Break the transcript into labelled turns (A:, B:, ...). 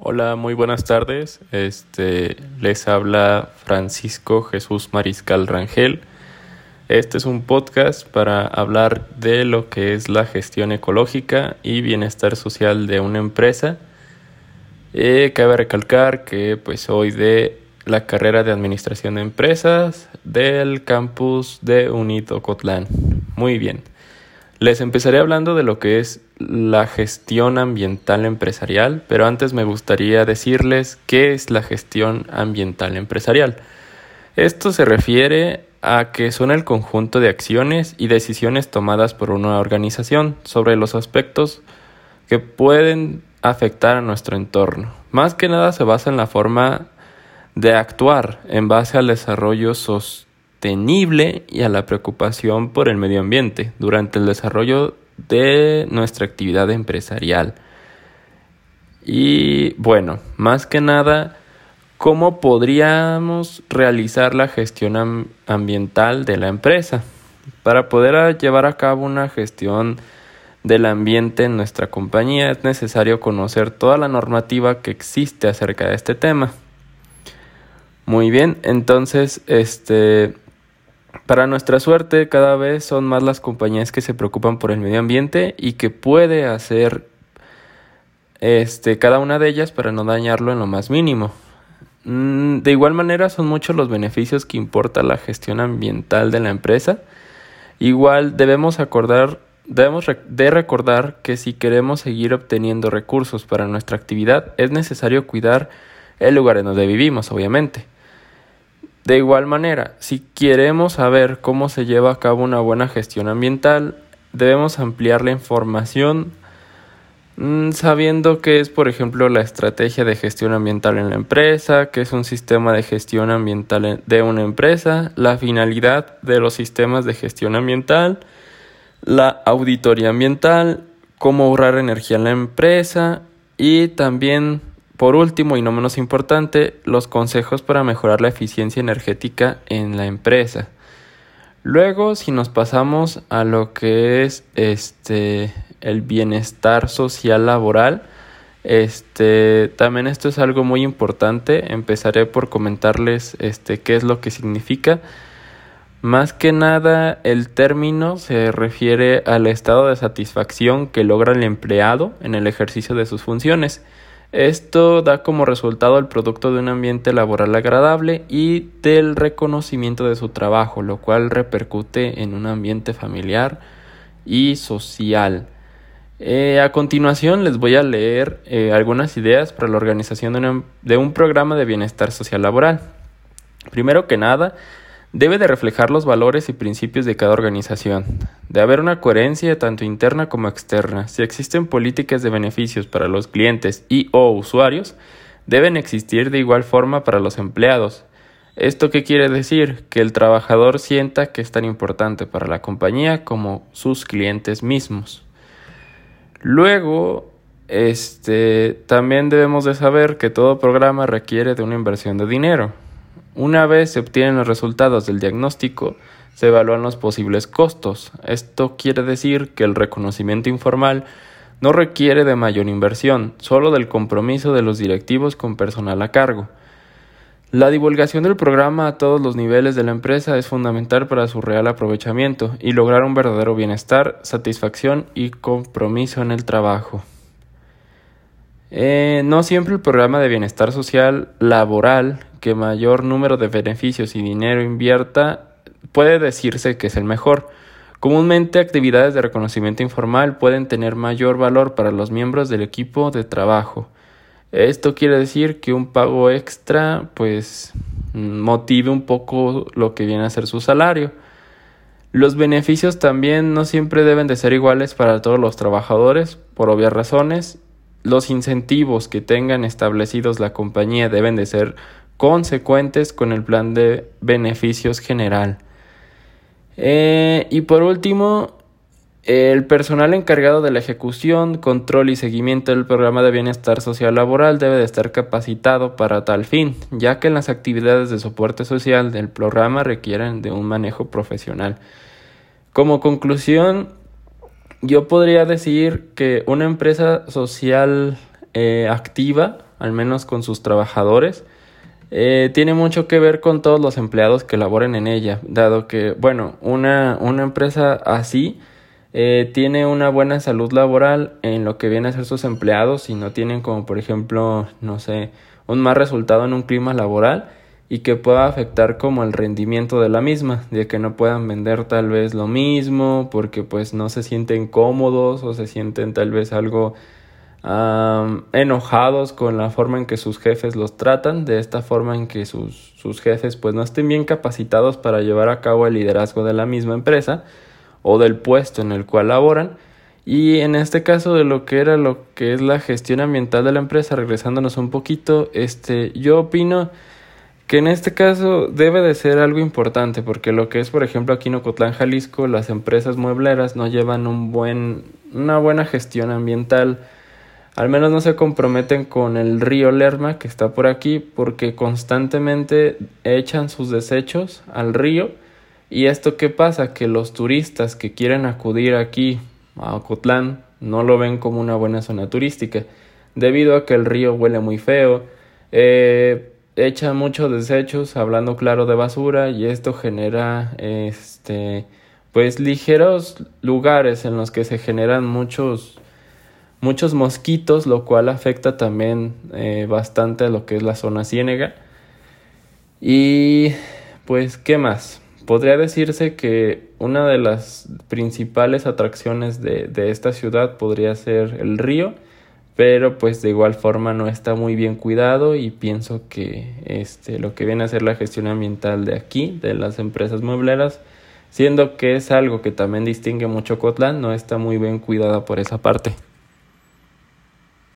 A: Hola, muy buenas tardes. Este les habla Francisco Jesús Mariscal Rangel. Este es un podcast para hablar de lo que es la gestión ecológica y bienestar social de una empresa. Eh, cabe recalcar que pues soy de la carrera de Administración de Empresas del campus de Unito Cotlán. Muy bien. Les empezaré hablando de lo que es la gestión ambiental empresarial, pero antes me gustaría decirles qué es la gestión ambiental empresarial. Esto se refiere a que son el conjunto de acciones y decisiones tomadas por una organización sobre los aspectos que pueden afectar a nuestro entorno. Más que nada se basa en la forma de actuar en base al desarrollo sostenible sostenible y a la preocupación por el medio ambiente durante el desarrollo de nuestra actividad empresarial. Y bueno, más que nada, ¿cómo podríamos realizar la gestión ambiental de la empresa? Para poder llevar a cabo una gestión del ambiente en nuestra compañía es necesario conocer toda la normativa que existe acerca de este tema. Muy bien, entonces, este, para nuestra suerte, cada vez son más las compañías que se preocupan por el medio ambiente y que puede hacer este, cada una de ellas para no dañarlo en lo más mínimo. Mm, de igual manera, son muchos los beneficios que importa la gestión ambiental de la empresa. Igual debemos acordar, debemos de recordar que si queremos seguir obteniendo recursos para nuestra actividad, es necesario cuidar el lugar en donde vivimos, obviamente. De igual manera, si queremos saber cómo se lleva a cabo una buena gestión ambiental, debemos ampliar la información mm, sabiendo qué es, por ejemplo, la estrategia de gestión ambiental en la empresa, qué es un sistema de gestión ambiental de una empresa, la finalidad de los sistemas de gestión ambiental, la auditoría ambiental, cómo ahorrar energía en la empresa y también por último y no menos importante, los consejos para mejorar la eficiencia energética en la empresa. Luego, si nos pasamos a lo que es este el bienestar social laboral, este también esto es algo muy importante. Empezaré por comentarles este qué es lo que significa. Más que nada, el término se refiere al estado de satisfacción que logra el empleado en el ejercicio de sus funciones. Esto da como resultado el producto de un ambiente laboral agradable y del reconocimiento de su trabajo, lo cual repercute en un ambiente familiar y social. Eh, a continuación les voy a leer eh, algunas ideas para la organización de un programa de bienestar social laboral. Primero que nada, debe de reflejar los valores y principios de cada organización, de haber una coherencia tanto interna como externa. Si existen políticas de beneficios para los clientes y o usuarios, deben existir de igual forma para los empleados. ¿Esto qué quiere decir? Que el trabajador sienta que es tan importante para la compañía como sus clientes mismos. Luego, este, también debemos de saber que todo programa requiere de una inversión de dinero. Una vez se obtienen los resultados del diagnóstico, se evalúan los posibles costos. Esto quiere decir que el reconocimiento informal no requiere de mayor inversión, solo del compromiso de los directivos con personal a cargo. La divulgación del programa a todos los niveles de la empresa es fundamental para su real aprovechamiento y lograr un verdadero bienestar, satisfacción y compromiso en el trabajo. Eh, no siempre el programa de bienestar social laboral que mayor número de beneficios y dinero invierta puede decirse que es el mejor. Comúnmente actividades de reconocimiento informal pueden tener mayor valor para los miembros del equipo de trabajo. Esto quiere decir que un pago extra pues motive un poco lo que viene a ser su salario. Los beneficios también no siempre deben de ser iguales para todos los trabajadores por obvias razones. Los incentivos que tengan establecidos la compañía deben de ser consecuentes con el plan de beneficios general. Eh, y por último, el personal encargado de la ejecución, control y seguimiento del programa de bienestar social laboral debe de estar capacitado para tal fin, ya que las actividades de soporte social del programa requieren de un manejo profesional. Como conclusión, yo podría decir que una empresa social eh, activa al menos con sus trabajadores, eh, tiene mucho que ver con todos los empleados que laboren en ella, dado que, bueno, una, una empresa así eh, tiene una buena salud laboral en lo que viene a ser sus empleados y no tienen como, por ejemplo, no sé, un mal resultado en un clima laboral y que pueda afectar como el rendimiento de la misma, de que no puedan vender tal vez lo mismo porque pues no se sienten cómodos o se sienten tal vez algo enojados con la forma en que sus jefes los tratan, de esta forma en que sus, sus jefes pues no estén bien capacitados para llevar a cabo el liderazgo de la misma empresa o del puesto en el cual laboran. Y en este caso de lo que era lo que es la gestión ambiental de la empresa, regresándonos un poquito, este, yo opino que en este caso debe de ser algo importante, porque lo que es, por ejemplo, aquí en Ocotlán, Jalisco, las empresas muebleras no llevan un buen, una buena gestión ambiental al menos no se comprometen con el río Lerma que está por aquí porque constantemente echan sus desechos al río. Y esto qué pasa que los turistas que quieren acudir aquí a Ocotlán no lo ven como una buena zona turística debido a que el río huele muy feo. Eh, echan muchos desechos hablando claro de basura y esto genera este pues ligeros lugares en los que se generan muchos muchos mosquitos, lo cual afecta también eh, bastante a lo que es la zona ciénega. Y pues, ¿qué más? Podría decirse que una de las principales atracciones de, de esta ciudad podría ser el río, pero pues de igual forma no está muy bien cuidado y pienso que este, lo que viene a ser la gestión ambiental de aquí, de las empresas muebleras, siendo que es algo que también distingue mucho Cotlán, no está muy bien cuidada por esa parte.